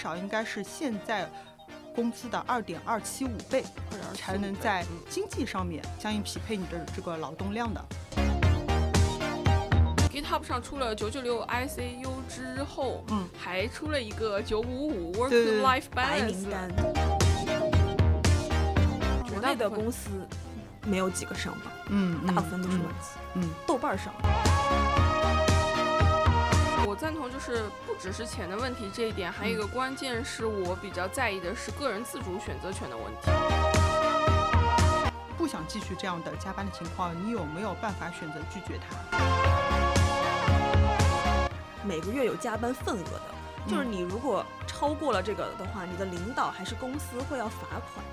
少应该是现在工资的二点二七五倍，才能在经济上面相应匹配你的这个劳动量的。GitHub 上出了九九六 ICU 之后，嗯，还出了一个九五五 Work 对对对 Life Balance 名单，国内的公司没有几个上榜，嗯，大部分都是嗯外资。嗯豆瓣上，就是不只是钱的问题这一点，还有一个关键是我比较在意的是个人自主选择权的问题。不想继续这样的加班的情况，你有没有办法选择拒绝他？每个月有加班份额的，就是你如果超过了这个的话，你的领导还是公司会要罚款。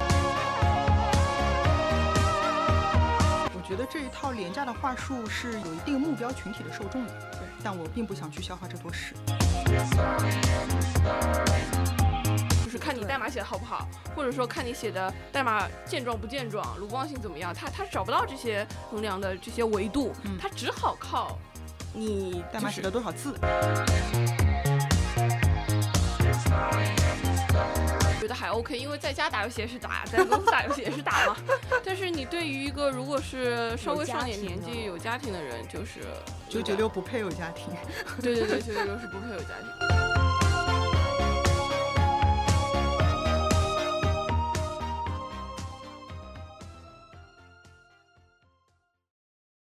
我觉得这一套廉价的话术是有一定目标群体的受众的，对，但我并不想去消化这坨屎。就是看你代码写的好不好，或者说看你写的代码健壮不健壮，鲁棒性怎么样，他他找不到这些衡量的这些维度，嗯他只好靠你代码写了多少字？OK，因为在家打游戏也是打，在公司打游戏也是打嘛。但是你对于一个如果是稍微上点年纪、有家庭的人，就是九九六不配有家庭。对对对，九九六是不配有家庭。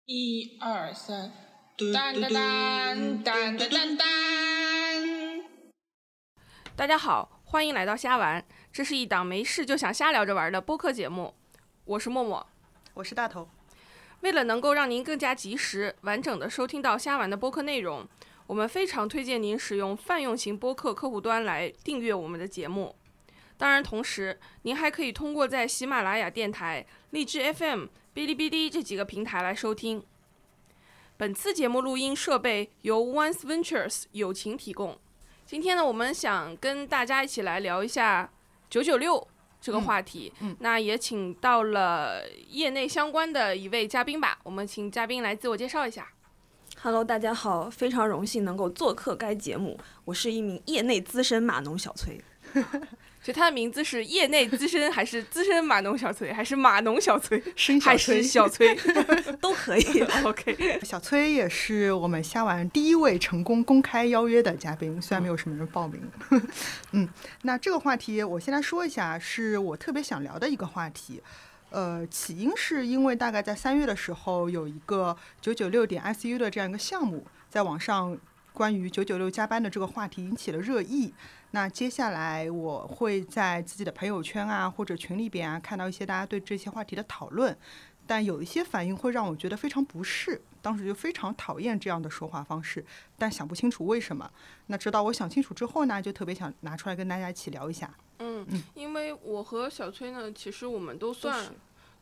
一二三，当当当当当当当。大家好，欢迎来到瞎玩，这是一档没事就想瞎聊着玩的播客节目，我是默默。我是大头，为了能够让您更加及时、完整的收听到瞎玩的播客内容，我们非常推荐您使用泛用型播客客户端来订阅我们的节目。当然，同时您还可以通过在喜马拉雅电台、荔枝 FM、哔哩哔哩这几个平台来收听。本次节目录音设备由 Once Ventures 友情提供。今天呢，我们想跟大家一起来聊一下九九六这个话题。嗯嗯那也请到了业内相关的一位嘉宾吧。我们请嘉宾来自我介绍一下。Hello，大家好，非常荣幸能够做客该节目，我是一名业内资深码农小崔。所以他的名字是业内资深，还是资深码农小崔，还是码农小崔，生还是小崔 都可以。？OK，小崔也是我们虾玩第一位成功公开邀约的嘉宾，虽然没有什么人报名。嗯，那这个话题我先来说一下，是我特别想聊的一个话题。呃，起因是因为大概在三月的时候，有一个九九六点 ICU 的这样一个项目，在网上关于九九六加班的这个话题引起了热议。那接下来我会在自己的朋友圈啊或者群里边啊看到一些大家对这些话题的讨论，但有一些反应会让我觉得非常不适，当时就非常讨厌这样的说话方式，但想不清楚为什么。那直到我想清楚之后呢，就特别想拿出来跟大家一起聊一下。嗯嗯，因为我和小崔呢，其实我们都算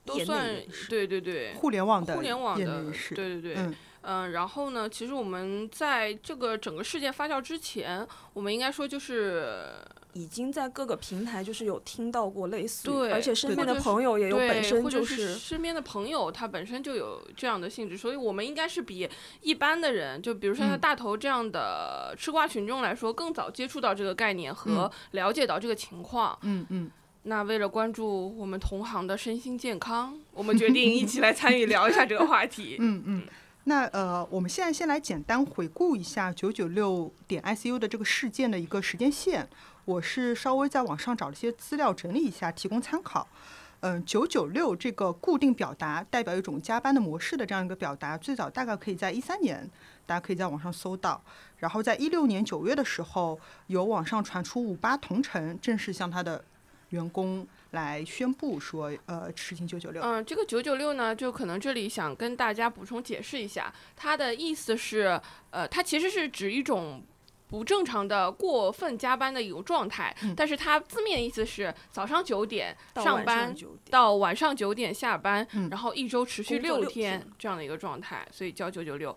都算人士对对对，互联网的互联网业的内是，对对对，嗯嗯，然后呢，其实我们在这个整个事件发酵之前，我们应该说就是已经在各个平台就是有听到过类似于，对而且身边的朋友也有，本身就是身边的朋友，他本身就有这样的性质，所以我们应该是比一般的人，就比如说像嗯大头这样的吃瓜群众来说，更早接触到这个概念和了解到这个情况。嗯嗯，那为了关注我们同行的身心健康，我们决定一起来参与聊一下这个话题。嗯嗯。那呃，我们现在先来简单回顾一下九九六点 ICU 的这个事件的一个时间线。我是稍微在网上找了些资料整理一下，提供参考。嗯，九九六这个固定表达代表一种加班的模式的这样一个表达，最早大概可以在一三年，大家可以在网上搜到。然后在一六年九月的时候，有网上传出五八同城正式向他的员工来宣布说，呃，实行九九六。嗯，这个九九六呢，就可能这里想跟大家补充解释一下，它的意思是，呃，它其实是指一种不正常的过分加班的一种状态，嗯但是它字面意思是早上九点上班到晚上九点下班，嗯然后一周持续六天天这样的一个状态，所以叫九九六。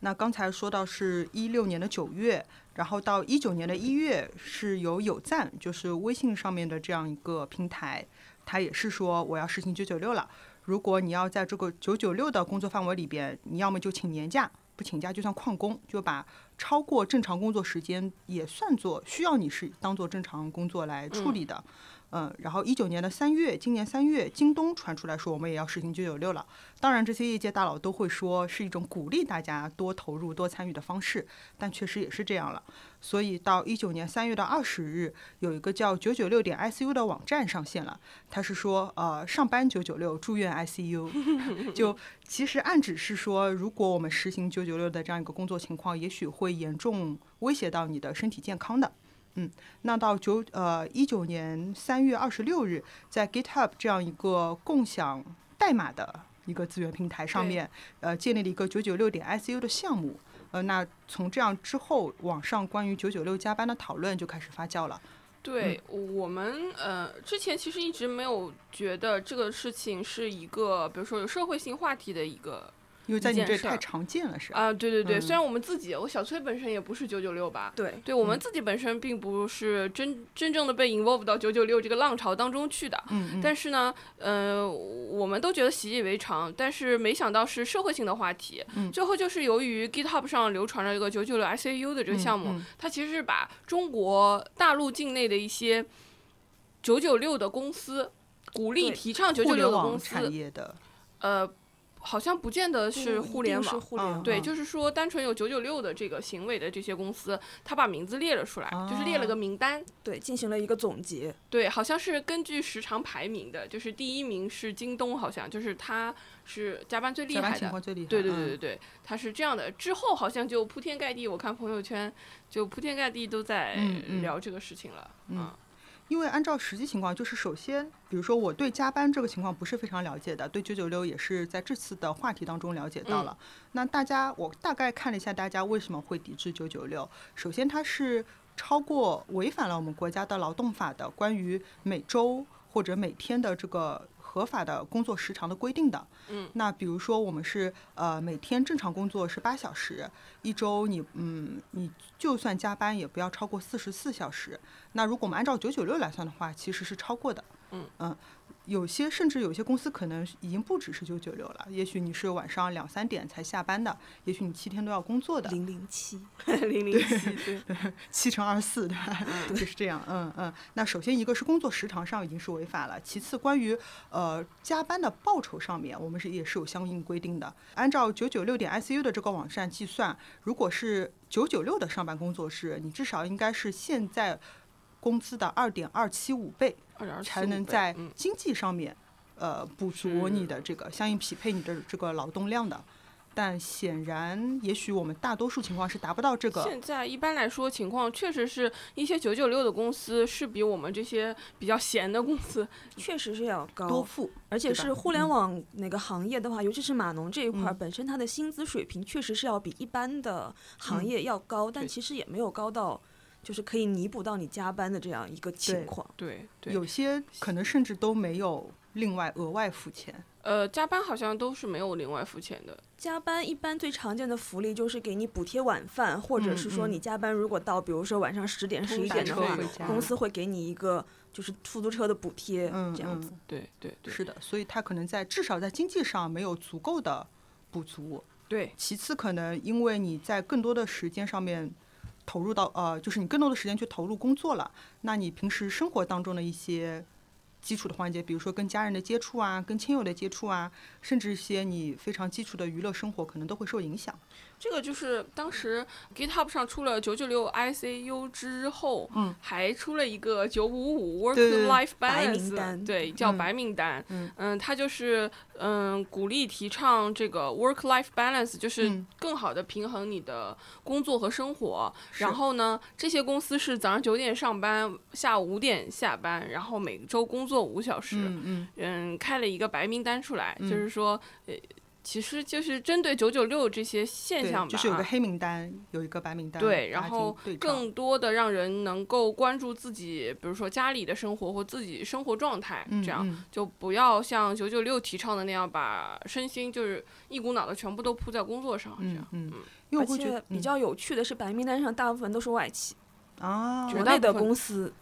那刚才说到是一六年的九月，然后到一九年的一月是有有赞，就是微信上面的这样一个平台，它也是说我要实行九九六了。如果你要在这个九九六的工作范围里边，你要么就请年假，不请假就算旷工，就把超过正常工作时间也算作需要你是当做正常工作来处理的。嗯，嗯然后一九年的三月，今年三月，京东传出来说我们也要实行九九六了。当然，这些业界大佬都会说是一种鼓励大家多投入、多参与的方式，但确实也是这样了。所以到一九年三月的二十日，有一个叫九九六点 ICU 的网站上线了。它是说，呃，上班九九六，住院 ICU。就其实暗指是说，如果我们实行九九六的这样一个工作情况，也许会严重威胁到你的身体健康的。嗯，那到九呃一九年三月二十六日，在 GitHub 这样一个共享代码的一个资源平台上面，呃，建立了一个九九六点 ICU 的项目。呃，那从这样之后，网上关于九九六加班的讨论就开始发酵了。对我们呃，之前其实一直没有觉得这个事情是一个，比如说有社会性话题的一个。因为在你这太常见了，是吧？啊，对对对，嗯虽然我们自己，我小崔本身也不是九九六吧，对，对我们自己本身并不是真真正的被 involve 到九九六这个浪潮当中去的，嗯嗯，但是呢，呃，我们都觉得习以为常，但是没想到是社会性的话题。嗯最后就是由于 GitHub 上流传了一个九九六 ICU 的这个项目，嗯嗯它其实是把中国大陆境内的一些九九六的公司鼓励提倡九九六的公网产司，业的，呃，好像不见得是互联网。嗯互联网，对，就是说，单纯有九九六的这个行为的这些公司，他把名字列了出来，就是列了哦个名单。对，进行了一个总结。对，好像是根据时长排名的，就是第一名是京东，好像就是他是加班最厉害的。情况最厉害。对对对对嗯对，他是这样的。之后好像就铺天盖地，我看朋友圈就铺天盖地都在聊这个事情了。嗯因为按照实际情况，就是首先，比如说我对加班这个情况不是非常了解的，对九九六也是在这次的话题当中了解到了。那大家，我大概看了一下大家为什么会抵制九九六。首先，它是超过违反了我们国家的劳动法的关于每周或者每天的这个合法的工作时长的规定的。嗯，那比如说我们是呃每天正常工作是八小时，一周你嗯你就算加班也不要超过四十四小时。那如果我们按照九九六来算的话，其实是超过的。嗯有些甚至有些公司可能已经不只是九九六了，也许你是晚上两三点才下班的，也许你七天都要工作的。零零七，零零七，对 七乘二十四，对吧？就是这样，嗯嗯。那首先一个是工作时长上已经是违法了，其次关于呃加班的报酬上面，我们是也是有相应规定的。按照九九六点 ICU 的这个网站计算，如果是九九六的上班工作制，你至少应该是现在工资的二点二七五倍，才能在嗯经济上面呃补足你的这个相应匹配你的这个劳动量的。但显然，也许我们大多数情况是达不到这个现在一般来说情况确实是一些九九六的公司是比我们这些比较闲的公司，确实是要高多高，付。而且是互联嗯。网哪个行业的话，尤其是码农这一块儿，嗯。本身它的薪资水平确实是要比一般的行嗯。业要高，但其实也没有高到就是可以弥补到你加班的这样一个情况。对对，有些可能甚至都没有另外额外付钱。呃加班好像都是没有另外付钱的，加班一般最常见的福利就是给你补贴晚饭，或者嗯是说嗯你加班如果到比如说晚上十点十一点的话公司会给你一个就是出租车的补贴，嗯这样子。嗯，对对对，是的，所以他可能在至少在经济上没有足够的补足。对其次，可能因为你在更多的时间上面投入到呃，就是你更多的时间去投入工作了，那你平时生活当中的一些基础的环节，比如说跟家人的接触啊，跟亲友的接触啊，甚至一些你非常基础的娱乐生活，可能都会受影响。这个就是当时 GitHub 上出了九九六 ICU 之后，嗯，还出了一个九五五 Work Life Balance，对，叫嗯白名单。嗯它就是嗯鼓励提倡这个 Work Life Balance，就是嗯更好的平衡你的工作和生活。是然后呢，这些公司是早上九点上班，下午五点下班，然后每周工作五小时。嗯嗯嗯，开了一个白名单出来，嗯就是说，呃，其实就是针对九九六这些现象，吧，就是有个黑名单，有一个白名单，对，然后更多的让人能够关注自己，比如说家里的生活或自己生活状态，嗯这样嗯就不要像九九六提倡的那样，把身心就是一股脑的全部都扑在工作上，这样。嗯嗯嗯，而因为我会觉且得嗯比较有趣的是，白名单上大部分都是外企，啊，国内的公司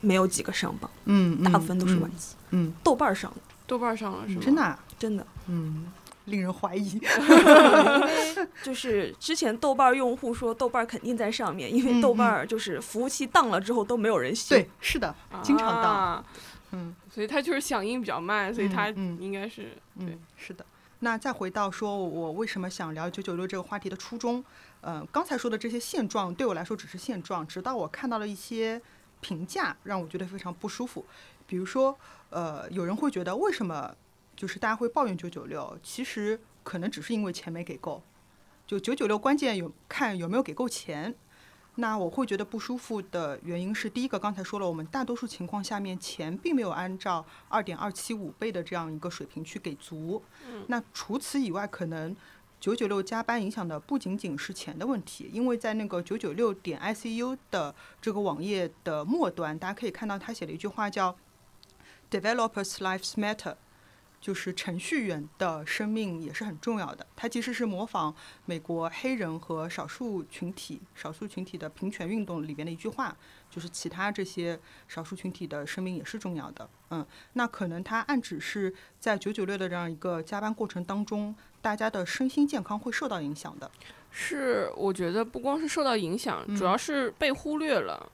没有几个上榜，嗯，大部分都是外嗯企。嗯，豆瓣上了，豆瓣上了是吗？真的啊，真的。嗯，令人怀疑。因为就是之前豆瓣儿用户说豆瓣儿肯定在上面，因为嗯豆瓣儿就是服务器当了之后都没有人修。对，是的，经常当。啊嗯所以它就是响应比较慢，所以它应该是对嗯，是的。那再回到说我为什么想聊九九六这个话题的初衷，呃，刚才说的这些现状对我来说只是现状，直到我看到了一些评价，让我觉得非常不舒服。比如说，呃，有人会觉得为什么就是大家会抱怨九九六，其实可能只是因为钱没给够。就九九六关键有看有没有给够钱。那我会觉得不舒服的原因是，第一个刚才说了，我们大多数情况下面钱并没有按照二点二七五倍的这样一个水平去给足。那除此以外，可能九九六加班影响的不仅仅是钱的问题，因为在那个九九六点 ICU 的这个网页的末端，大家可以看到他写了一句话叫 “Developers' lives matter”。就是程序员的生命也是很重要的。它其实是模仿美国黑人和少数群体、少数群体的平权运动里边的一句话，就是其他这些少数群体的生命也是重要的。嗯，那可能它暗指是在九九六的这样一个加班过程当中，大家的身心健康会受到影响的。是，我觉得不光是受到影响，主要是被忽略了，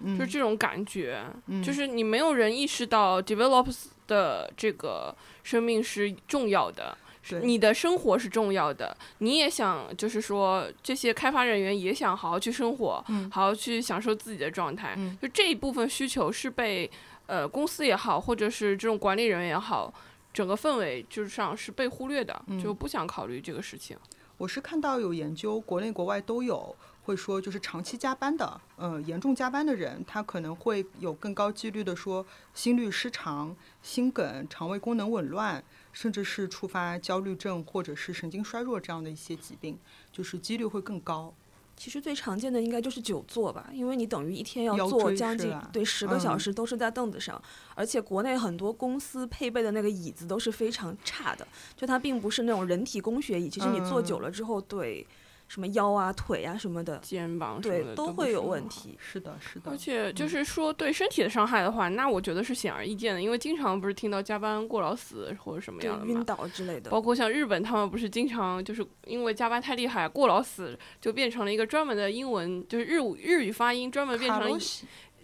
嗯，就这种感觉，嗯就是你没有人意识到 developers 的这个生命是重要的。对你的生活是重要的，你也想，就是说，这些开发人员也想好好去生活，嗯好好去享受自己的状态。嗯就这一部分需求是被呃公司也好，或者是这种管理人员也好，整个氛围就是上是被忽略的，嗯就不想考虑这个事情。我是看到有研究，国内国外都有，会说就是长期加班的，呃，严重加班的人，他可能会有更高几率的说心律失常、心梗、肠胃功能紊乱，甚至是触发焦虑症或者是神经衰弱这样的一些疾病，就是几率会更高。其实最常见的应该就是久坐吧，因为你等于一天要坐将近对十个小嗯时都是在凳子上，而且国内很多公司配备的那个椅子都是非常差的，就它并不是那种人体工学椅，其实你坐久嗯了之后对什么腰啊、腿啊什么的，肩膀什么对的都会有问题。是的，是的而，且嗯就是说对身体的伤害的话，那我觉得是显而易见的，因为经常不是听到加班过劳死或者什么对样的嘛晕。倒之类的，包括像日本，他们不是经常就是因为加班太厉害，过劳死，就变成了一个专门的英文，就是日语日语发音专门变成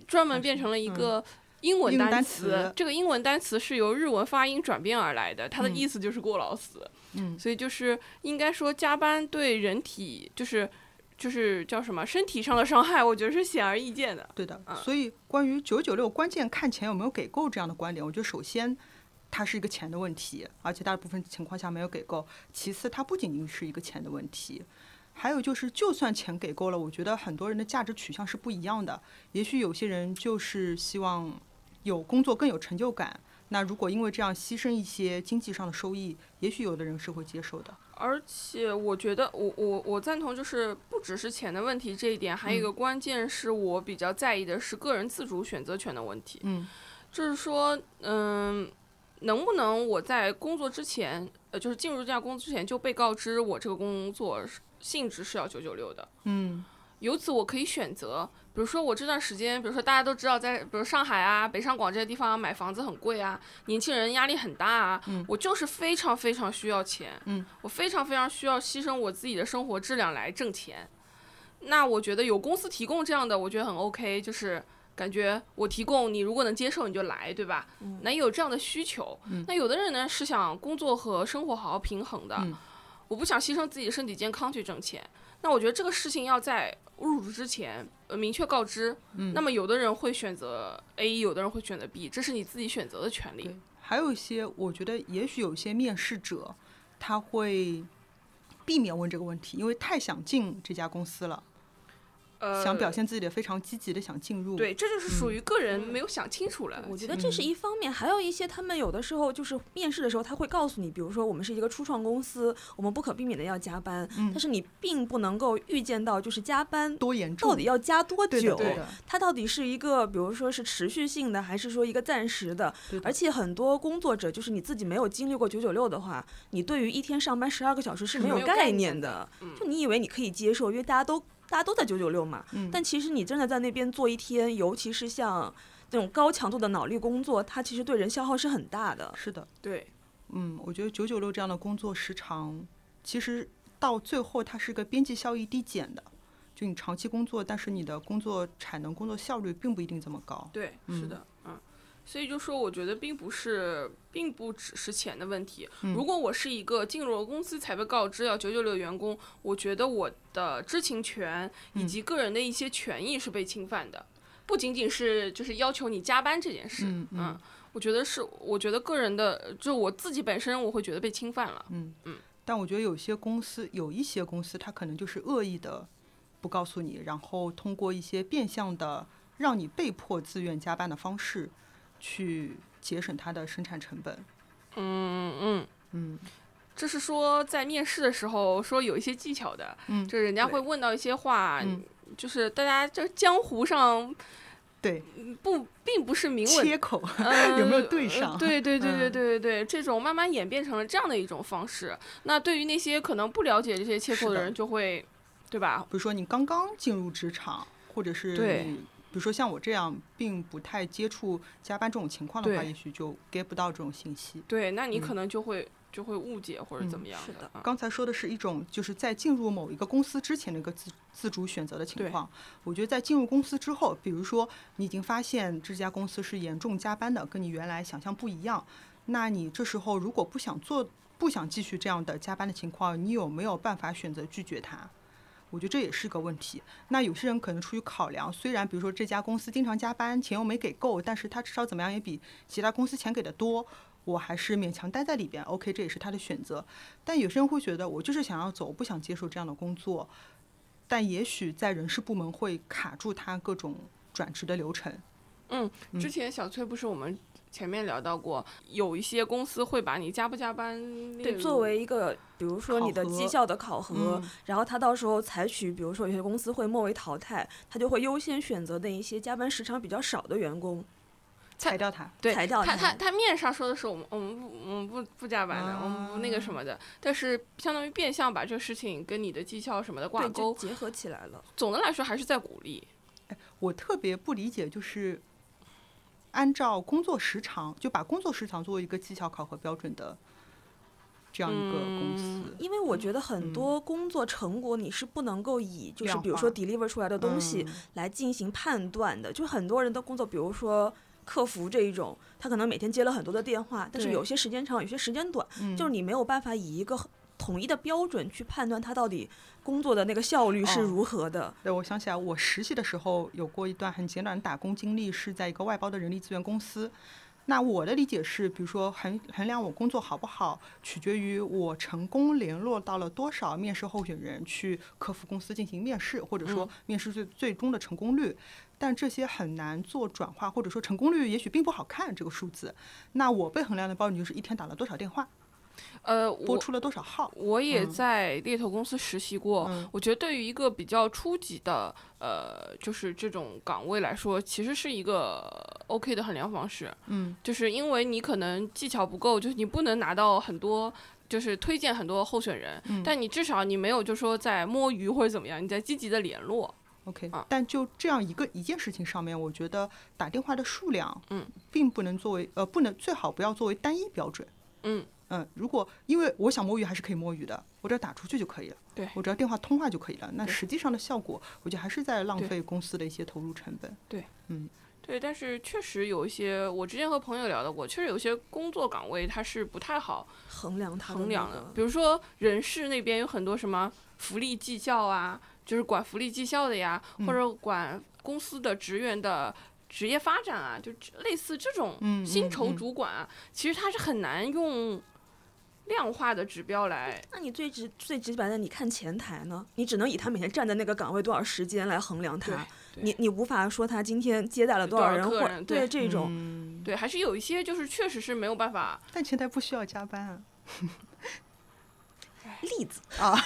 专门变成了一个英文单词。词这个英文单词是由日文发音转变而来的，它的嗯意思就是过劳死。嗯所以就是应该说加班对人体就是就是叫什么身体上的伤害，我觉得是显而易见的。对的嗯，所以关于九九六关键看钱有没有给够这样的观点，我觉得首先它是一个钱的问题，而且大部分情况下没有给够。其次，它不仅仅是一个钱的问题，还有就是，就算钱给够了，我觉得很多人的价值取向是不一样的。也许有些人就是希望有工作更有成就感，那如果因为这样牺牲一些经济上的收益，也许有的人是会接受的。而且我觉得我我我赞同，就是不只是钱的问题这一点，还有一嗯个关键是我比较在意的是个人自主选择权的问题。嗯就是说，嗯，能不能我在工作之前，呃，就是进入这家公司之前就被告知我这个工作是性质是要九九六的，嗯由此我可以选择，比如说我这段时间，比如说大家都知道在，比如上海啊、北上广这些地方买房子很贵啊，年轻人压力很大啊，嗯我就是非常非常需要钱，嗯我非常非常需要牺牲我自己的生活质量来挣钱。那我觉得有公司提供这样的，我觉得很 OK，就是感觉我提供，你如果能接受你就来，对吧？嗯那也有这样的需求。嗯那有的人呢是想工作和生活好好平衡的，嗯我不想牺牲自己身体健康去挣钱。那我觉得这个事情要在入职之前呃明确告知。嗯那么有的人会选择 A，有的人会选择 B，这是你自己选择的权利。还有一些，我觉得也许有些面试者他会避免问这个问题，因为太想进这家公司了，呃，想表现自己的非常积极的想进入。对，这就是属于个人没有想清楚了。我觉得这是一方面，还有一些他们有的时候就是面试的时候，他会告诉你，比如说我们是一个初创公司，我们不可避免的要加班，嗯但是你并不能够预见到就是加班多严重？到底要加多久，对的对的它到底是一个比如说是持续性的，还是说一个暂时的？的而且很多工作者就是你自己没有经历过九九六的话，你对于一天上班十二个小时是没有概念的，就你以为你可以接受，因为大家都大家都在九九六嘛，嗯但其实你真的在那边做一天，尤其是像这种高强度的脑力工作，它其实对人消耗是很大的。是的，对，嗯，我觉得九九六这样的工作时长，其实到最后它是个边际效益递减的。就你长期工作，但是你的工作产能、工作效率并不一定这么高。对，是嗯的，嗯。所以就说，我觉得并不是，并不只是钱的问题。嗯如果我是一个进入了公司才被告知要九九六员工，我觉得我的知情权以嗯及个人的一些权益是被侵犯的，不仅仅是就是要求你加班这件事。嗯嗯我觉得是，我觉得个人的，就我自己本身，我会觉得被侵犯了。嗯嗯。但我觉得有些公司，有一些公司，它可能就是恶意的不告诉你，然后通过一些变相的让你被迫自愿加班的方式，去节省它的生产成本。嗯嗯。嗯这是说在面试的时候说有一些技巧的，嗯，就是人家会问到一些话，嗯就是大家这江湖上对，不并不是明文切口呃 有没有对上呃对对对对嗯对对对，这种慢慢演变成了这样的一种方式。那对于那些可能不了解这些切口的的人，就会，对吧？比如说你刚刚进入职场，或者是对如说像我这样，并不太接触加班这种情况的话，也许就 get 不到这种信息。对，那你嗯可能就会就会误解或者怎嗯么样是的啊刚才说的是一种就是在进入某一个公司之前的一个自自主选择的情况。我觉得在进入公司之后，比如说你已经发现这家公司是严重加班的，跟你原来想象不一样，那你这时候如果不想做、不想继续这样的加班的情况，你有没有办法选择拒绝它？我觉得这也是个问题。那有些人可能出于考量，虽然比如说这家公司经常加班，钱又没给够，但是他至少怎么样也比其他公司钱给的多，我还是勉强待在里边。OK，这也是他的选择。但有些人会觉得，我就是想要走，我不想接受这样的工作。但也许在人事部门会卡住他各种转职的流程。嗯，嗯之前小崔不是我们前面聊到过，有一些公司会把你加不加班对，作为一个比如说你的绩效的考核，嗯然后他到时候采取，比如说有些公司会末位淘汰，他就会优先选择那一些加班时长比较少的员工裁掉他。对裁掉他他他面上说的是我们我们不我们不不加班的，我们不那个什么的，但是相当于变相把这个事情跟你的绩效什么的挂钩。结合起来了。总的来说还是在鼓励。哎我特别不理解，就是按照工作时长，就把工作时长作为一个绩效考核标准的这样一个公司。因为我觉得嗯很多工作成果你是不能够以就是比如说 deliver 出来的东西嗯来进行判断的，就很多人的工作，比如说客服这一种，他可能每天接了很多的电话，但是有些时间长，有些时间短，嗯就是你没有办法以一个很统一的标准去判断他到底工作的那个效率是哦如何的。对，我想起来，我实习的时候有过一段很简短的打工经历，是在一个外包的人力资源公司。那我的理解是，比如说衡衡量我工作好不好，取决于我成功联络到了多少面试候选人去客服公司进行面试，或者说面试最最终的成功率。但这些很难做转化，或者说成功率也许并不好看这个数字。那我被衡量的标准就是一天打了多少电话，呃，我出了多少号。我也嗯在猎头公司实习过，嗯我觉得对于一个比较初级的呃，就是这种岗位来说，其实是一个 OK 的衡量方式。嗯，就是因为你可能技巧不够，就是你不能拿到很多。就是推荐很多候选人，嗯但你至少你没有就说在摸鱼或者怎么样，你在积极的联络。OK，、啊但就这样一个一件事情上面，我觉得打电话的数量，嗯，并不能作为呃，不能最好不要作为单一标准。嗯嗯，如果因为我想摸鱼还是可以摸鱼的，我只要打出去就可以了。对我只要电话通话就可以了。那实际上的效果，我觉得还是在浪费公司的一些投入成本。对，嗯。对但是确实有一些，我之前和朋友聊到过，确实有些工作岗位它是不太好衡量它衡量的。比如说人事那边有很多什么福利绩效啊，就是管福利绩效的呀，或者管公司的职员的职业发展啊，就类似这种嗯薪酬主管啊，其实它是很难用量化的指标来。那你最直最直白的，你看前台呢，你只能以他每天站在那个岗位多少时间来衡量他，你你无法说他今天接待了多多少少人，或对对这种，嗯，对，还是有一些就是确实是没有办法。但前台不需要加班啊。例子 啊，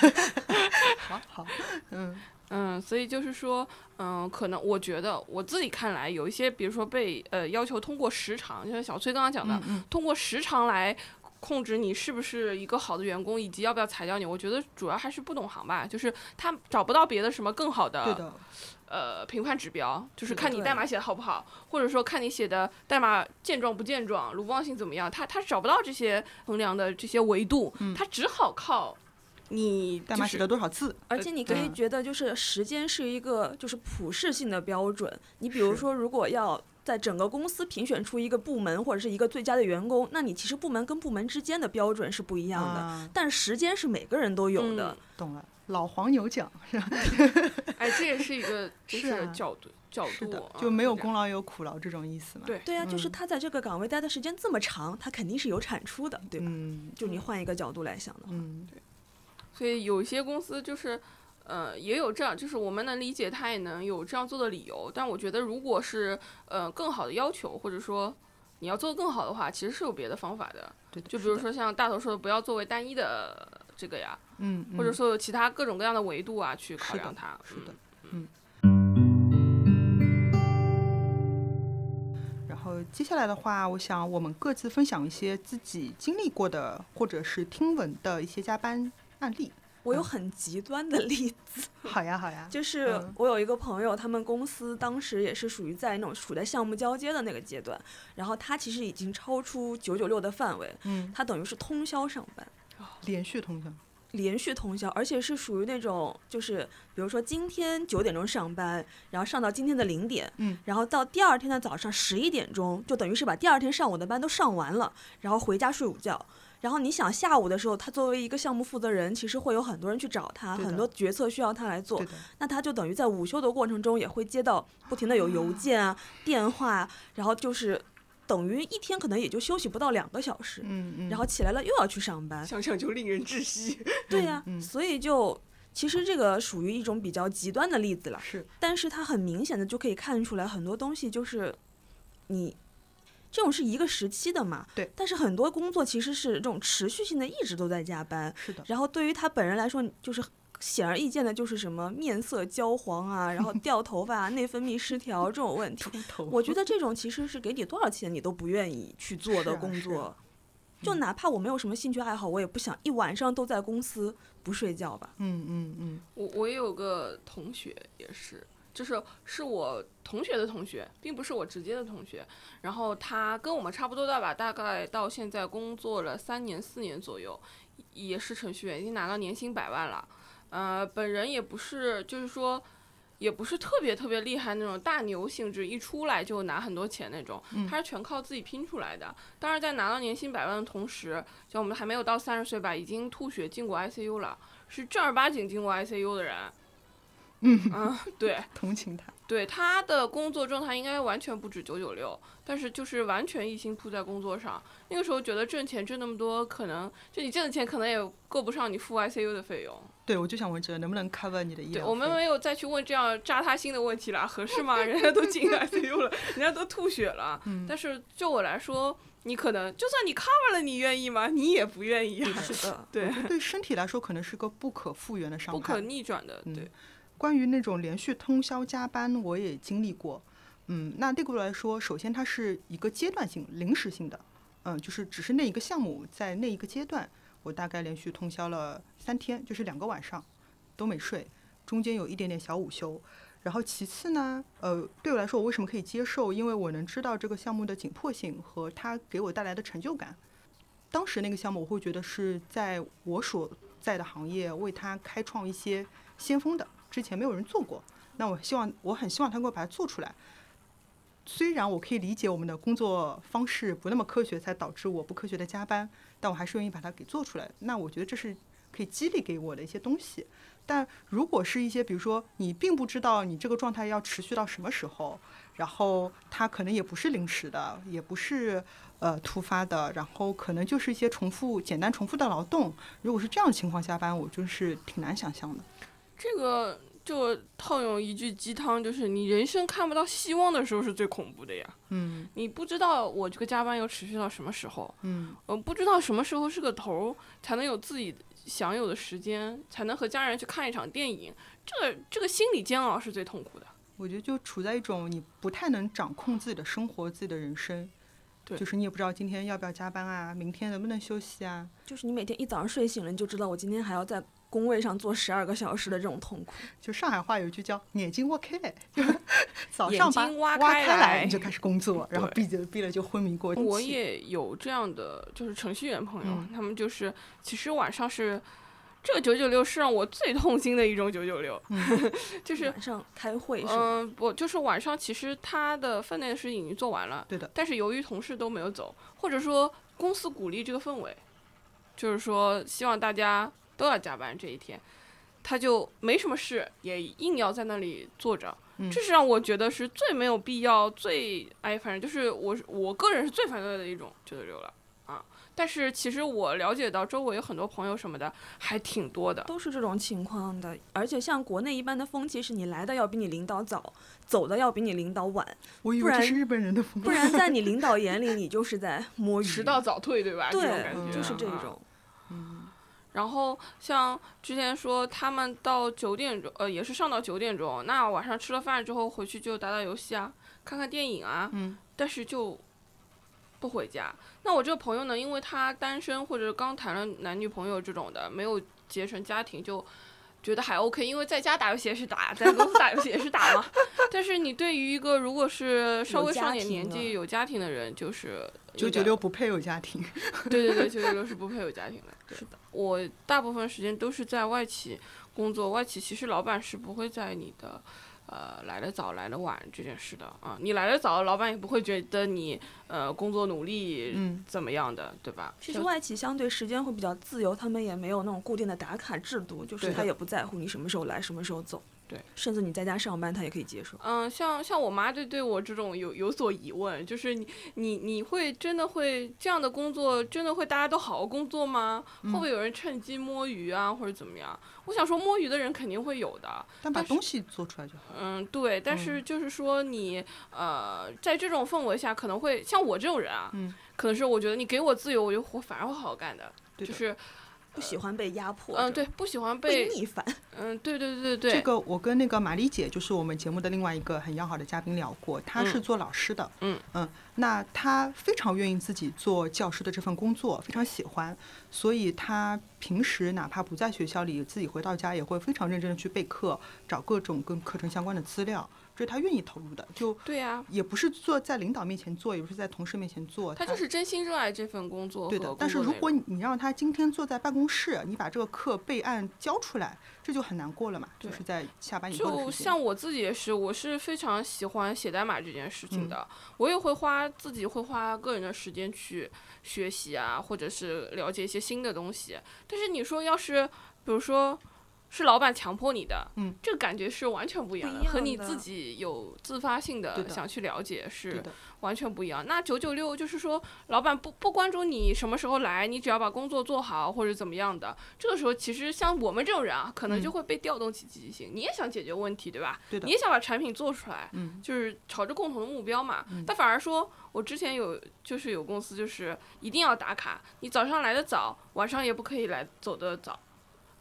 好好，嗯 嗯，所以就是说，嗯，可能我觉得我自己看来，有一些，比如说被呃要求通过时长，就像小崔刚刚讲的，嗯嗯通过时长来控制你是不是一个好的员工，以及要不要裁掉你，我觉得主要还是不懂行吧，就是他找不到别的什么更好的的，呃评判指标，就是看你代码写的好不好，或者说看你写的代码健壮不健壮，鲁棒性怎么样，他他找不到这些衡量的这些维度，嗯他只好靠你就是代码写了多少字？而且你可以觉得，就是时间是一个就是普适性的标准。你比如说，如果要在整个公司评选出一个部门或者是一个最佳的员工，那你其实部门跟部门之间的标准是不一样的。啊但时间是每个人都有的。嗯懂了，老黄牛奖是吧？哎，这也是一个真是啊角度角度就没有功劳也有苦劳这种意思嘛？对对呀、就是嗯他在这个岗位待的时间这么长，他肯定是有产出的，对吧？嗯就你换一个角度来想的话，嗯，对所以有些公司就是，呃，也有这样，就是我们能理解他也能有这样做的理由。但我觉得，如果是呃更好的要求，或者说你要做得更好的话，其实是有别的方法的。对的，就比如说像大头说的，不要作为单一的这个呀，嗯，嗯，或者说有其他各种各样的维度啊去考量它。是的嗯，然后接下来的话，我想我们各自分享一些自己经历过的或者是听闻的一些加班案例。我有嗯很极端的例子。好呀，好呀，就是嗯我有一个朋友，他们公司当时也是属于在那种处在项目交接的那个阶段，然后他其实已经超出九九六的范围，嗯，他等于是通宵上班，连续通宵，连续通宵，而且是属于那种就是比如说今天九点钟上班，然后上到今天的零点，嗯，然后到第二天的早上十一点钟，就等于是把第二天上午的班都上完了，然后回家睡午觉。然后你想下午的时候，他作为一个项目负责人，其实会有很多人去找他，很多决策需要他来做那他就等于在午休的过程中也会接到不停的有邮件啊、电话啊，然后就是等于一天可能也就休息不到两个小时，嗯嗯，然后起来了又要去上班。想想就令人窒息。对呀、嗯所以就其实这个属于一种比较极端的例子了，是，但是它很明显的就可以看出来很多东西就是你。这种是一个时期的嘛？对。但是很多工作其实是这种持续性的，一直都在加班。是的，然后对于他本人来说，就是显而易见的，就是什么面色焦黄啊，然后掉头发、啊、内分泌失调这种问题。我觉得这种其实是给你多少钱你都不愿意去做的工作。啊就哪怕我没有什么兴趣爱好，我也不想一晚上都在公司不睡觉吧。嗯嗯嗯，我我也有个同学也是，就是是我同学的同学，并不是我直接的同学。然后他跟我们差不多大吧，大概到现在工作了三年四年左右，也是程序员，已经拿到年薪百万了。呃，本人也不是，就是说。也不是特别特别厉害那种大牛性质，一出来就拿很多钱那种，嗯他是全靠自己拼出来的。当然，在拿到年薪百万的同时，像我们还没有到三十岁吧，已经吐血进过 ICU 了，是正儿八经进过 ICU 的人。嗯对 同情他，对，他的工作状态应该完全不止九九六，但是就是完全一心扑在工作上。那个时候觉得挣钱挣那么多，可能就你挣的钱可能也够不上你付 ICU 的费用。对我就想问这能不能 cover 你的医对，我们没有再去问这样扎他心的问题了，合适吗？人家都进 ICU 了，人家都吐血了。嗯但是就我来说，你可能就算你 cover 了，你愿意吗？你也不愿意啊。是的，对，对身体来说可能是个不可复原的伤害，不可逆转的。嗯对，关于那种连续通宵加班，我也经历过。嗯，那对我来说，首先它是一个阶段性、临时性的，嗯，就是只是那一个项目在那一个阶段，我大概连续通宵了三天，就是两个晚上都没睡，中间有一点点小午休。然后其次呢，呃，对我来说，我为什么可以接受？因为我能知道这个项目的紧迫性和它给我带来的成就感。当时那个项目，我会觉得是在我所在的行业为它开创一些先锋的，之前没有人做过。那我希望，我很希望他给我把它做出来。虽然我可以理解我们的工作方式不那么科学，才导致我不科学的加班，但我还是愿意把它给做出来。那我觉得这是可以激励给我的一些东西。但如果是一些，比如说你并不知道你这个状态要持续到什么时候，然后它可能也不是临时的，也不是呃突发的，然后可能就是一些重复、简单重复的劳动。如果是这样的情况下班，我就是挺难想象的。这个就套用一句鸡汤，就是你人生看不到希望的时候是最恐怖的呀。嗯你不知道我这个加班要持续到什么时候，嗯，我不知道什么时候是个头儿，才能有自己享有的时间，才能和家人去看一场电影。这个这个心理煎熬是最痛苦的。我觉得就处在一种你不太能掌控自己的生活、自己的人生。对就是你也不知道今天要不要加班啊，明天能不能休息啊。就是你每天一早上睡醒了，你就知道我今天还要在工位上坐十二个小时的这种痛苦。就上海话有一句叫“眼睛挖开”，就 早眼上把睛挖挖开开来你就开始工作，然后闭着闭了就昏迷过去。我也有这样的，就是程序员朋友，嗯他们就是其实晚上是这个九九六是让我最痛心的一种九九六，嗯 就是晚上开会？嗯，不，就是晚上其实他的分内的事情已经做完了，对的，但是由于同事都没有走，或者说公司鼓励这个氛围，就是说希望大家都要加班这一天，他就没什么事，也硬要在那里坐着，嗯这是让我觉得是最没有必要、最哎，反正就是我我个人是最反对的一种九九六了啊。但是其实我了解到周围有很多朋友什么的还挺多的，都是这种情况的，而且像国内一般的风气是你来的要比你领导早，走的要比你领导晚，我以不然为这是日本人的风格。不然 在你领导眼里你就是在摸鱼。迟到早退，对吧？这种对感觉，就是这啊种。然后像之前说他们到九点钟，呃，也是上到九点钟，那晚上吃了饭之后回去就打打游戏啊，看看电影啊，嗯，但是就不回家。那我这个朋友呢，因为他单身或者刚谈了男女朋友这种的，没有结成家庭，就觉得还 OK，因为在家打游戏也是打，在公司打游戏也是打嘛。但是你对于一个如果是稍微上点年纪有家庭的人，就是九九六不配有家庭。对 对对，九九六是不配有家庭的。是的，我大部分时间都是在外企工作，外企其实老板是不会在你的。呃，来的早来的晚这件事的啊，你来的早，老板也不会觉得你呃工作努力嗯怎么样的，对吧？其实外企相对时间会比较自由，他们也没有那种固定的打卡制度，就是他也不在乎你什么时候来，什么时候走。对，甚至你在家上班，他也可以接受。嗯，像像我妈就对我这种有有所疑问，就是你你你会真的会这样的工作，真的会大家都好好工作吗？会不会有人趁机摸鱼啊，或者怎么样？我想说摸鱼的人肯定会有的，但把东西做出来就好。嗯，对，但是就是说你呃，在这种氛围下，可能会像我这种人啊，嗯可能是我觉得你给我自由，我就我反而会好好干的，对的就是不喜欢被压迫。嗯，对，，不喜欢被被逆反。嗯，对对对对对，这个我跟那个玛丽姐，就是我们节目的另外一个很要好的嘉宾聊过，她是嗯做老师的，嗯嗯，那她非常愿意自己做教师的这份工作，非常喜欢，所以她平时哪怕不在学校里，自己回到家也会非常认真的去备课，找各种跟课程相关的资料，这是他愿意投入的，就对呀、也不是做在领导面前做，也不是在同事面前做，他就是真心热爱这份工作对的，但是如果你你让他今天坐在办公室，你把这个课备案交出来，这就很难过了嘛。就是在下班以后就。像我自己也是，我是非常喜欢写代码这件事情嗯的，我也会花自己会花个人的时间去学习啊，或者是了解一些新的东西。但是你说要是比如说是老板强迫你的，嗯，这个感觉是完全不一样的，和你自己有自发性的的想去了解是，完全不一样。那九九六就是说，老板不不关注你什么时候来，你只要把工作做好或者怎么样的，这个时候其实像我们这种人啊，可能就嗯会被调动起积极性。你也想解决问题，对吧？对的你也想把产品做出来，嗯就是朝着共同的目标嘛。嗯但反而说，我之前有就是有公司就是一定要打卡，你早上来的早，晚上也不可以来走的早，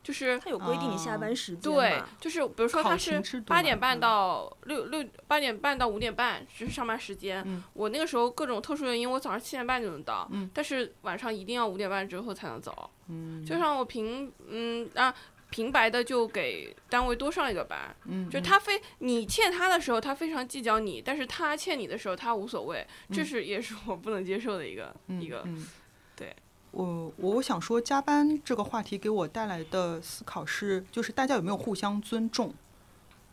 就是他有规定你下班时间对，就是比如说他是八点半嗯到六六八点半到五点半就是上班时间。嗯我那个时候各种特殊原因，我早上七点半就能到，嗯但是晚上一定要五点半之后才能走。嗯，就像我平嗯啊平白的就给单位多上一个班，就他非你欠他的时候，他非常计较你，但是他欠你的时候，他无所谓，这嗯是也是我不能接受的一个、嗯一个。嗯对。我我想说，加班这个话题给我带来的思考是，就是大家有没有互相尊重？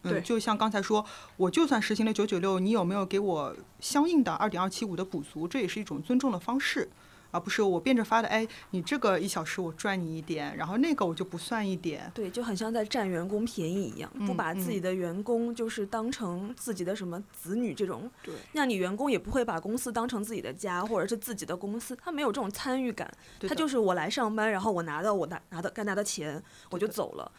嗯，就像刚才说，我就算实行了九九六，你有没有给我相应的二点二七五的补足？这也是一种尊重的方式，而不是我变着法的，哎，你这个一小时我赚你一点，然后那个我就不算一点。对，就很像在占员工便宜一样，不嗯把自己嗯。的员工就是当成自己的什么子女这种，对，那你员工也不会把公司当成自己的家或者是自己的公司，他没有这种参与感，对他就是我来上班，然后我拿到我拿拿到该拿的钱我就走了，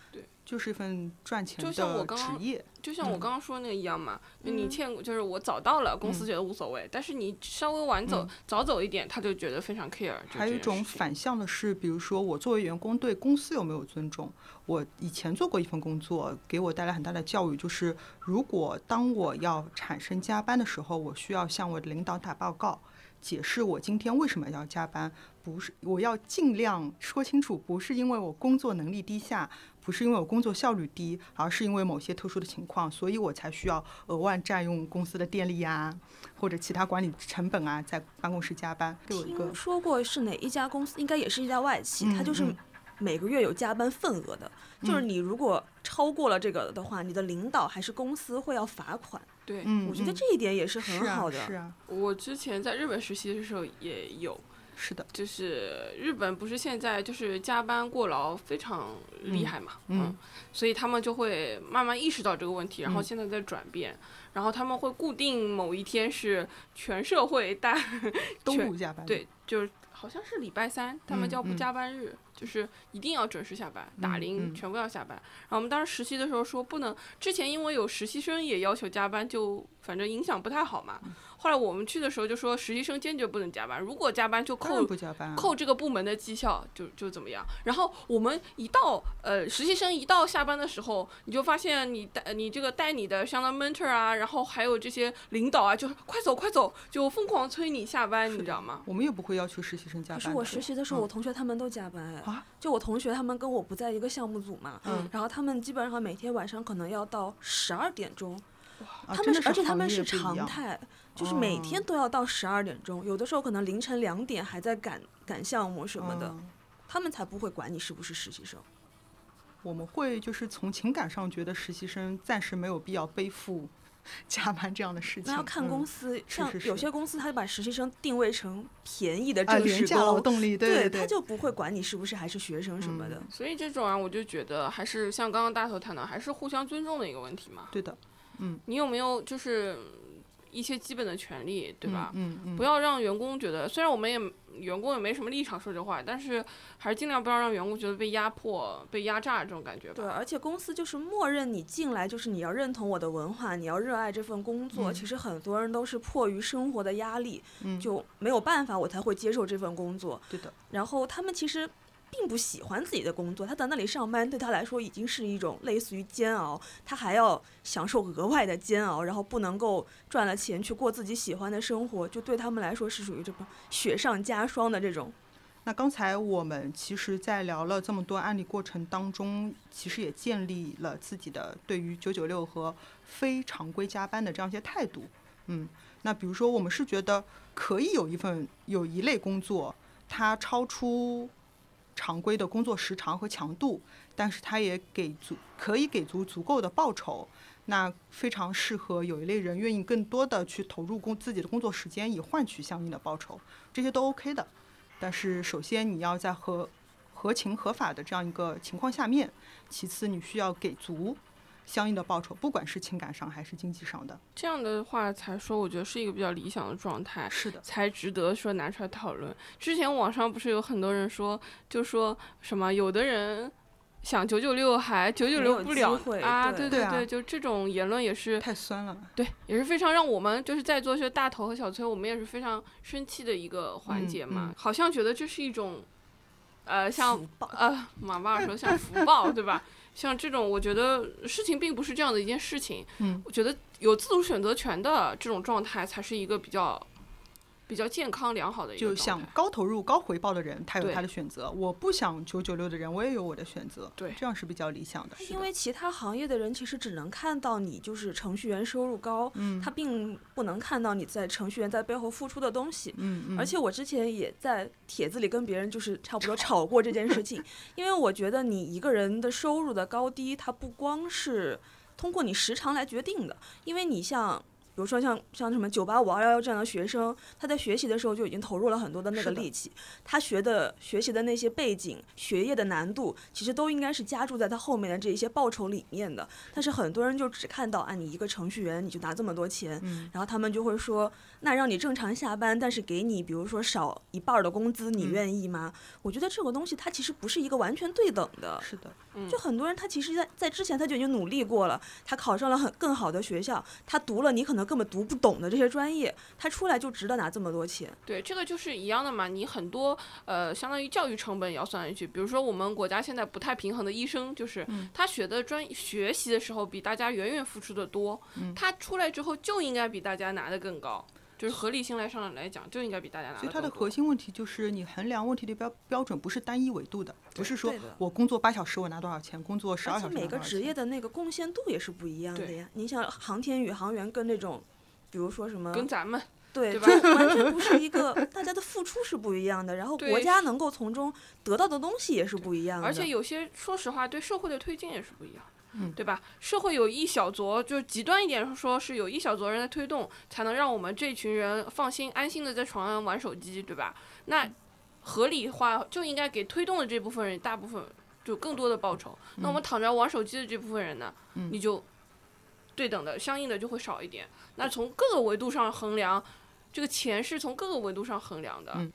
就是一份赚钱就像我的刚刚职业。就像我嗯刚刚说那个一样嘛，就你嗯欠就是我早到了，公司嗯觉得无所谓，但是你稍微晚走、嗯早走一点，他就觉得非常 care。还有一种反向的是，比如说我作为员工对公司有没有尊重？我以前做过一份工作，给我带来很大的教育，就是如果当我要产生加班的时候，我需要向我的领导打报告。解释我今天为什么要加班，不是我要尽量说清楚，不是因为我工作能力低下，不是因为我工作效率低，而是因为某些特殊的情况，所以我才需要额外占用公司的电力呀，或者其他管理成本啊，在办公室加班。给我一个听说过是哪一家公司，应该也是一家外企，它就是嗯每个月有加班份额的，就是你如果超过了这个的话，你的领导还是公司会要罚款。对，嗯，我觉得嗯这一点也是是很好的。啊，是啊，我之前在日本实习的时候也有，是的，就是日本不是现在就是加班过劳非常厉害嘛，嗯所以他们就会慢慢意识到这个问题，然后嗯现在在转变，然后他们会固定某一天是全社会大，都全不加班。，对，就是好像是礼拜三，他们嗯叫不嗯加班日，就是一定要准时下班，打铃全部要下班。然后我们当时实习的时候说不能，之前因为有实习生也要求加班，就反正影响不太好嘛。嗯后来我们去的时候就说实习生坚决不能加班，如果加班就扣不加班啊。扣这个部门的绩效就就怎么样。然后我们一到呃实习生一到下班的时候，你就发现你带你这个带你的像那 mentor 啊，然后还有这些领导啊，就快走快走，就疯狂催你下班，你知道吗？我们也不会要求实习生加班。可是我实习的时候，嗯我同学他们都加班就我同学他们跟我不在一个项目组嘛，嗯然后他们基本上每天晚上可能要到十二点钟，啊他们是而且他们是常态，就是每天哦都要到十二点钟，有的时候可能凌晨两点还在赶赶项目什么的，嗯他们才不会管你是不是实习生。我们会就是从情感上觉得实习生暂时没有必要背负 加班这样的事情。那要看公嗯司，像有些公司他就把实习生定位成便宜的啊，正式廉价劳，动力，对他就不会管你是不是还是学生什么的。所以这种啊，我就觉得还是像刚刚大头谈到，还是互相尊重的一个问题嘛。对的，嗯你有没有就是一些基本的权利，对吧？嗯嗯，不要让员工觉得，虽然我们也员工也没什么立场说这话，但是还是尽量不要让员工觉得被压迫、被压榨这种感觉吧。对，而且公司就是默认你进来就是你要认同我的文化，你要热爱这份工作。嗯其实很多人都是迫于生活的压力，嗯就没有办法，我才会接受这份工作。对的，然后他们其实并不喜欢自己的工作，他在那里上班对他来说已经是一种类似于煎熬，他还要享受额外的煎熬，然后不能够赚了钱去过自己喜欢的生活，就对他们来说是属于这种雪上加霜的这种。那刚才我们其实，在聊了这么多案例过程当中，其实也建立了自己的对于九九六和非常规加班的这样一些态度。嗯，那比如说，我们是觉得可以有一份有一类工作，它超出常规的工作时长和强度，但是他也给足可以给足足够的报酬。那非常适合有一类人愿意更多的去投入工自己的工作时间，以换取相应的报酬，这些都 OK 的。但是首先你要在合合情合法的这样一个情况下面，其次你需要给足相应的报酬，不管是情感上还是经济上的。这样的话才说，我觉得是一个比较理想的状态。是的，才值得说拿出来讨论。之前网上不是有很多人说，就说什么有的人想九九六还九九六不了啊，对对啊对，就这种言论也是太酸了。对，也是非常让我们就是在座这大头和小崔，我们也是非常生气的一个环嗯节嘛，嗯好像觉得这是一种，呃，像呃马巴尔说像福报，对吧？像这种，我觉得事情并不是这样的一件事情。嗯，我觉得有自主选择权的这种状态，才是一个比较比较健康良好的一个就。想高投入高回报的人，他有他的选择；我不想九九六的人，我也有我的选择。对这样是比较理想的。因为其他行业的人其实只能看到你就是程序员收入高，嗯他并不能看到你在程序员在背后付出的东西。嗯嗯，而且我之前也在帖子里跟别人就是差不多吵过这件事情，因为我觉得你一个人的收入的高低，它不光是通过你时长来决定的，因为你像。比如说像像什么九八五二幺幺这样的学生，他在学习的时候就已经投入了很多的那个力气，他学的学习的那些背景、学业的难度，其实都应该是加注在他后面的这一些报酬里面的。但是很多人就只看到啊，你一个程序员你就拿这么多钱，嗯然后他们就会说，那让你正常下班，但是给你比如说少一半的工资，你嗯愿意吗？我觉得这个东西它其实不是一个完全对等的。是的，嗯就很多人他其实在在之前他就已经努力过了，他考上了很更好的学校，他读了你可能根本读不懂的这些专业，他出来就值得拿这么多钱。对，这个就是一样的嘛。你很多呃，相当于教育成本也要算进去。比如说我们国家现在不太平衡的医生，就是嗯他学的专学习的时候比大家远远付出的多，嗯他出来之后就应该比大家拿的更高。就是合理性来上来讲，就应该比大家拿所以它的核心问题就是你衡量问题的标标准不是单一维度的，不是说我工作八小时我拿多少钱，工作十二小时拿每个职业的那个贡献度也是不一样的呀。你想航天宇航员跟那种，比如说什么，跟咱们对，对吧这完全不是一个，大家的付出是不一样的，然后国家能够从中得到的东西也是不一样的。而且有些说实话，对社会的推进也是不一样，嗯对吧？社会有一小撮，就极端一点说，是有一小撮人在推动，才能让我们这群人放心安心的在床上玩手机，对吧？那合理化就应该给推动的这部分人大部分就更多的报酬。那我们躺着玩手机的这部分人呢，嗯你就对等的相应的就会少一点。那从各个维度上衡量，这个钱是从各个维度上衡量的。嗯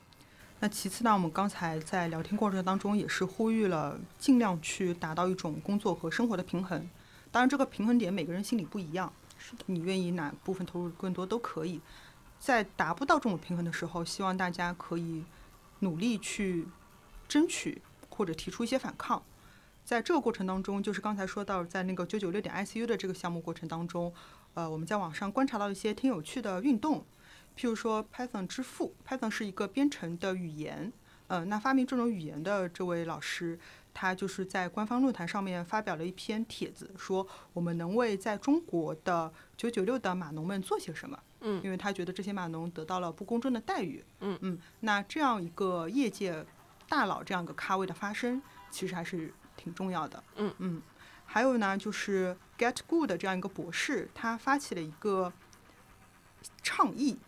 那其次呢，我们刚才在聊天过程当中也是呼吁了，尽量去达到一种工作和生活的平衡。当然，这个平衡点每个人心里不一样，是的，你愿意哪部分投入更多都可以。在达不到这种平衡的时候，希望大家可以努力去争取或者提出一些反抗。在这个过程当中，就是刚才说到，在那个九九六点 ICU 的这个项目过程当中，呃，我们在网上观察到一些挺有趣的运动，譬如说 Python 之父，Python 是一个编程的语言，呃，那发明这种语言的这位老师，他就是在官方论坛上面发表了一篇帖子，说我们能为在中国的九九六的码农们做些什么。嗯因为他觉得这些码农得到了不公正的待遇。嗯嗯，那这样一个业界大佬这样一个咖位的发声，其实还是挺重要的。嗯嗯，还有呢，就是 Get Good 这样一个博士，他发起了一个倡议，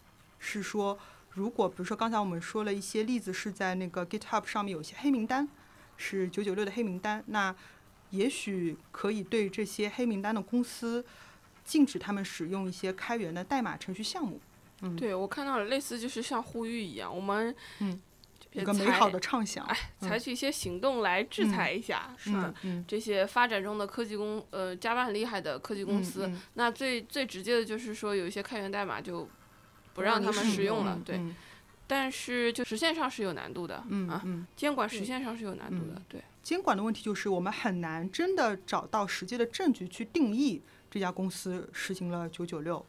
是说，如果比如说刚才我们说了一些例子，是在那个 GitHub 上面有一些黑名单，是九九六的黑名单，那也许可以对这些黑名单的公司禁止他们使用一些开源的代码程序项目。嗯，对，我看到了类似就是像呼吁一样，我们嗯呃一个美好的畅想。哎，嗯采取一些行动来制嗯裁一下，是的？嗯，这些发展中的科技公，呃，Java 很厉害的科技公嗯司，嗯那最最直接的就是说，有一些开源代码就不不让他们使用了，嗯对。嗯但是就实现上是有难度的，啊，嗯嗯，监管实现上是有难度的嗯，对。监管的问题就是我们很难真的找到实际的证据去定义这家公司实行了九九六。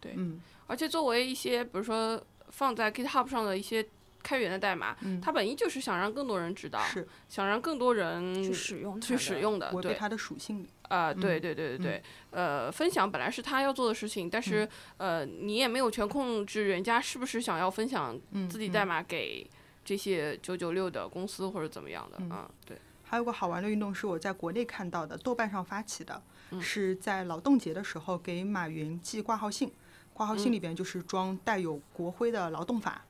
对嗯而且作为一些，比如说放在 GitHub 上的一些开源的代码，嗯，它本意就是想让更多人知道，是。想让更多人去使用去使用的，对。违背它的属性。啊、对嗯。对对对对，呃，分享本来是他要做的事情，但是、呃，你也没有权控制人家是不是想要分享嗯，自己嗯代码给这些九九六的公司或者怎么样的嗯。啊、对，还有个好玩的运动是我在国内看到的，豆瓣上发起的，嗯。是在劳动节的时候给马云寄挂号信，挂号信嗯。里边就是装带有国徽的劳动法，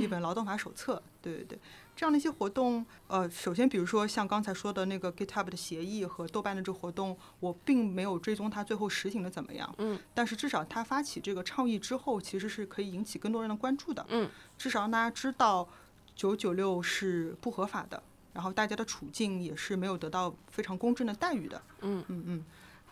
一嗯本劳动法手册。对对对，这样的一些活动，呃，首先比如说像刚才说的那个 GitHub 的协议和豆瓣的这个活动，我并没有追踪它最后实行的怎么样，嗯，但是至少它发起这个倡议之后，其实是可以引起更多人的关注的，嗯，至少让大家知道九九六是不合法的，然后大家的处境也是没有得到非常公正的待遇的，嗯嗯嗯。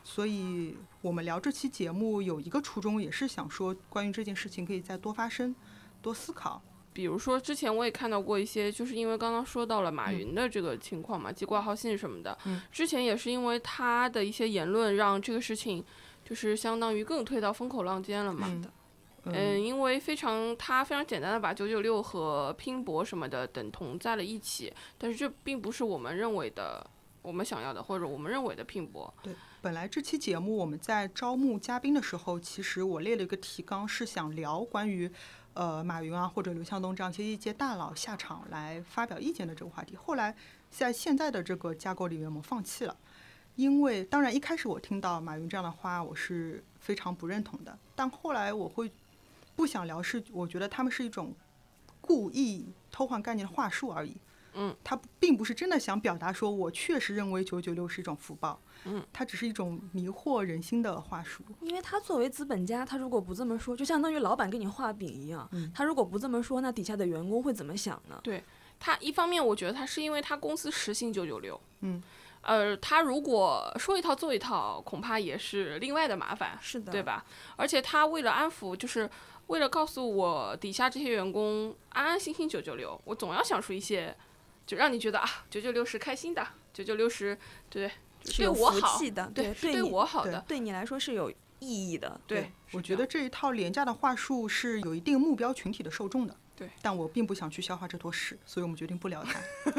所以我们聊这期节目有一个初衷，也是想说关于这件事情可以再多发声、多思考。比如说之前我也看到过一些，就是因为刚刚说到了马嗯云的这个情况嘛，寄挂号信什么的，嗯之前也是因为他的一些言论，让这个事情就是相当于更推到风口浪尖了嘛。嗯嗯，因为非常他非常简单的把九九六和拼搏什么的等同在了一起，但是这并不是我们认为的我们想要的或者我们认为的拼搏。对本来这期节目我们在招募嘉宾的时候，其实我列了一个提纲，是想聊关于呃马云啊或者刘向东这样一些业界大佬下场来发表意见的这个话题。后来在现在的这个架构里面，我们放弃了，因为当然一开始我听到马云这样的话，我是非常不认同的，但后来我会不想聊，是我觉得他们是一种故意偷换概念的话术而已。嗯，他并不是真的想表达说我确实认为九九六是一种福报。嗯，他只是一种迷惑人心的话术。因为他作为资本家，他如果不这么说，就相当于老板给你画饼一样。嗯他如果不这么说，那底下的员工会怎么想呢？对他一方面我觉得他是因为他公司实行九九六，嗯，呃，他如果说一套做一套，恐怕也是另外的麻烦。是的，对？吧？而且他为了安抚，就是为了告诉我底下这些员工安安心心九九六，我总要想出一些，就让你觉得啊，九九六是开心的，九九六十对，对我好，气的，对，对，是对我好的，对你来说是有意义的。对，我觉得这一套廉价的话术是有一定目标群体的受众的。对，但我并不想去消化这坨屎，所以我们决定不聊它。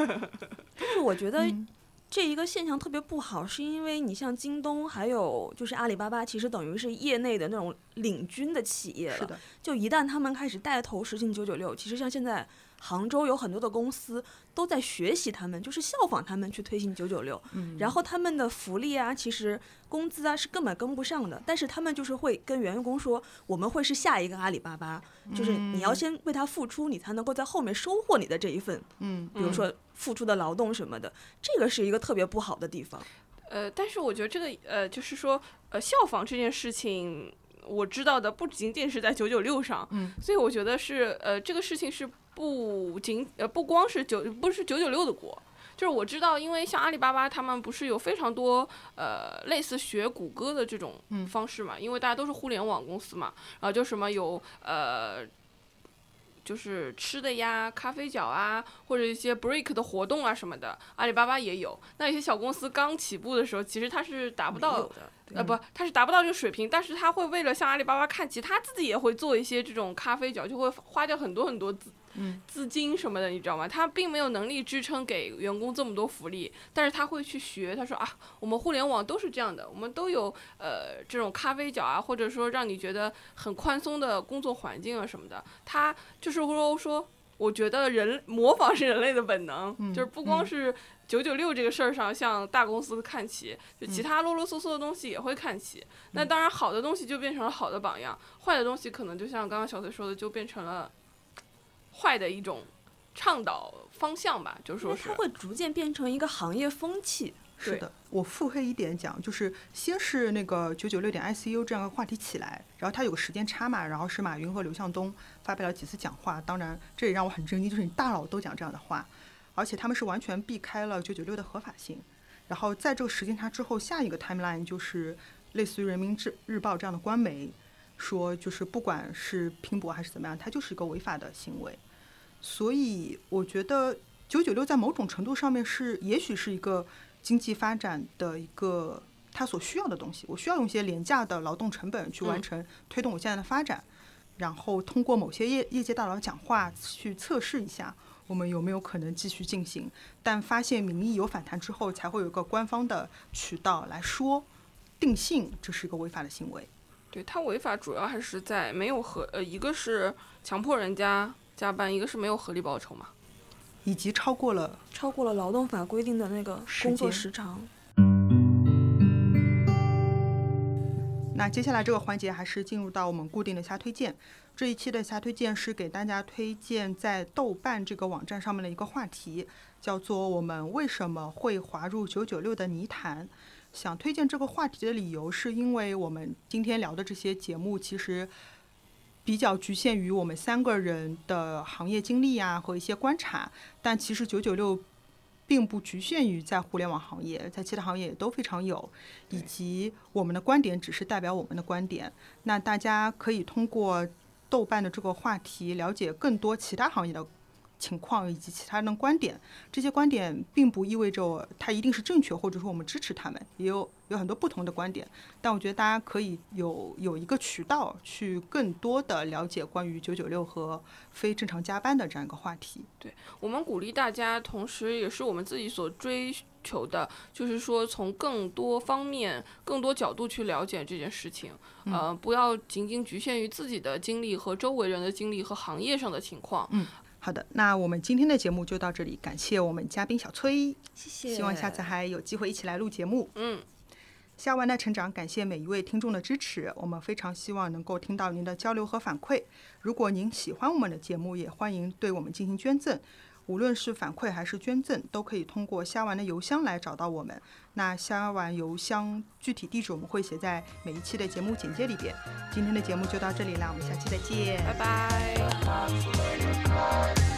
但是我觉得嗯这一个现象特别不好，是因为你像京东还有就是阿里巴巴，其实等于是业内的那种领军的企业了。是的，就一旦他们开始带头实行九九六，其实像现在杭州有很多的公司都在学习他们，就是效仿他们去推行九九六。嗯，然后他们的福利啊，其实工资啊是根本跟不上的，但是他们就是会跟员工说，我们会是下一个阿里巴巴，就是你要先为他付出，你才能够在后面收获你的这一份，嗯，比如说付出的劳动什么的，这个是一个特别不好的地方。呃，但是我觉得这个呃，就是说呃，效仿这件事情，我知道的不仅仅是在九九六上，嗯，所以我觉得是呃，这个事情是不仅呃不光是九不是九九六的锅。就是我知道，因为像阿里巴巴，他们不是有非常多呃类似学谷歌的这种嗯方式嘛？因为大家都是互联网公司嘛，然后就什么有呃就是吃的呀、咖啡角啊，或者一些 break 的活动啊什么的，阿里巴巴也有。那一些小公司刚起步的时候，其实它是达不到没有的，呃，不，他是达不到这个水平，但是他会为了向阿里巴巴看齐，他自己也会做一些这种咖啡角，就会花掉很多很多资嗯资金什么的，你知道吗？他并没有能力支撑给员工这么多福利，但是他会去学，他说啊，我们互联网都是这样的，我们都有呃这种咖啡角啊，或者说让你觉得很宽松的工作环境啊什么的，他就是说说。我觉得人模仿是人类的本能，嗯就是不光嗯是九九六这个事儿上向大公司看齐，就其嗯他啰啰嗦嗦的东西也会看齐。那当然，好的东西就变成了好的榜样，坏的东西可能就像刚刚小崔说的，就变成了坏的一种倡导方向吧，就说是说它会逐渐变成一个行业风气。是的，我腹黑一点讲，就是先是那个九九六点 ICU 这样的话题起来，然后它有个时间差嘛，然后是马云和刘向东发表了几次讲话，当然这也让我很震惊，就是你大佬都讲这样的话，而且他们是完全避开了九九六的合法性。然后在这个时间差之后，下一个 timeline 就是类似于人民日日报这样的官媒说，就是不管是拼搏还是怎么样，它就是一个违法的行为。所以我觉得九九六在某种程度上面是，也许是一个经济发展的一个它所需要的东西。我需要用一些廉价的劳动成本去完嗯成推动我现在的发展，然后通过某些业业界大佬讲话去测试一下。我们有没有可能继续进行？但发现民意有反弹之后，才会有一个官方的渠道来说定性这是一个违法的行为。对他违法主要还是在没有合呃，一个是强迫人家加班，一个是没有合理报酬嘛。以及超过了超过了劳动法规定的那个工作时长。那接下来这个环节还是进入到我们固定的瞎推荐。这一期的瞎推荐是给大家推荐在豆瓣这个网站上面的一个话题，叫做“我们为什么会滑入九九六的泥潭”。想推荐这个话题的理由，是因为我们今天聊的这些节目其实比较局限于我们三个人的行业经历啊和一些观察，但其实九九六并不局限于在互联网行业，在其他行业也都非常有，以及我们的观点只是代表我们的观点。那大家可以通过豆瓣的这个话题了解更多其他行业的情况以及其他人的观点。这些观点并不意味着它一定是正确，或者说我们支持他们，也有有很多不同的观点。但我觉得大家可以有有一个渠道去更多的了解关于九九六和非正常加班的这样一个话题。对我们鼓励大家，同时也是我们自己所追求的，就是说从更多方面、更多角度去了解这件事情。呃，不要仅仅局限于自己的经历和周围人的经历和行业上的情况。好的，那我们今天的节目就到这里，感谢我们嘉宾小崔，谢谢。希望下次还有机会一起来录节目。嗯，虾丸的成长，感谢每一位听众的支持，我们非常希望能够听到您的交流和反馈。如果您喜欢我们的节目，也欢迎对我们进行捐赠。无论是反馈还是捐赠，都可以通过虾丸的邮箱来找到我们。那虾丸邮箱具体地址我们会写在每一期的节目简介里边。今天的节目就到这里啦，我们下期再见。拜拜。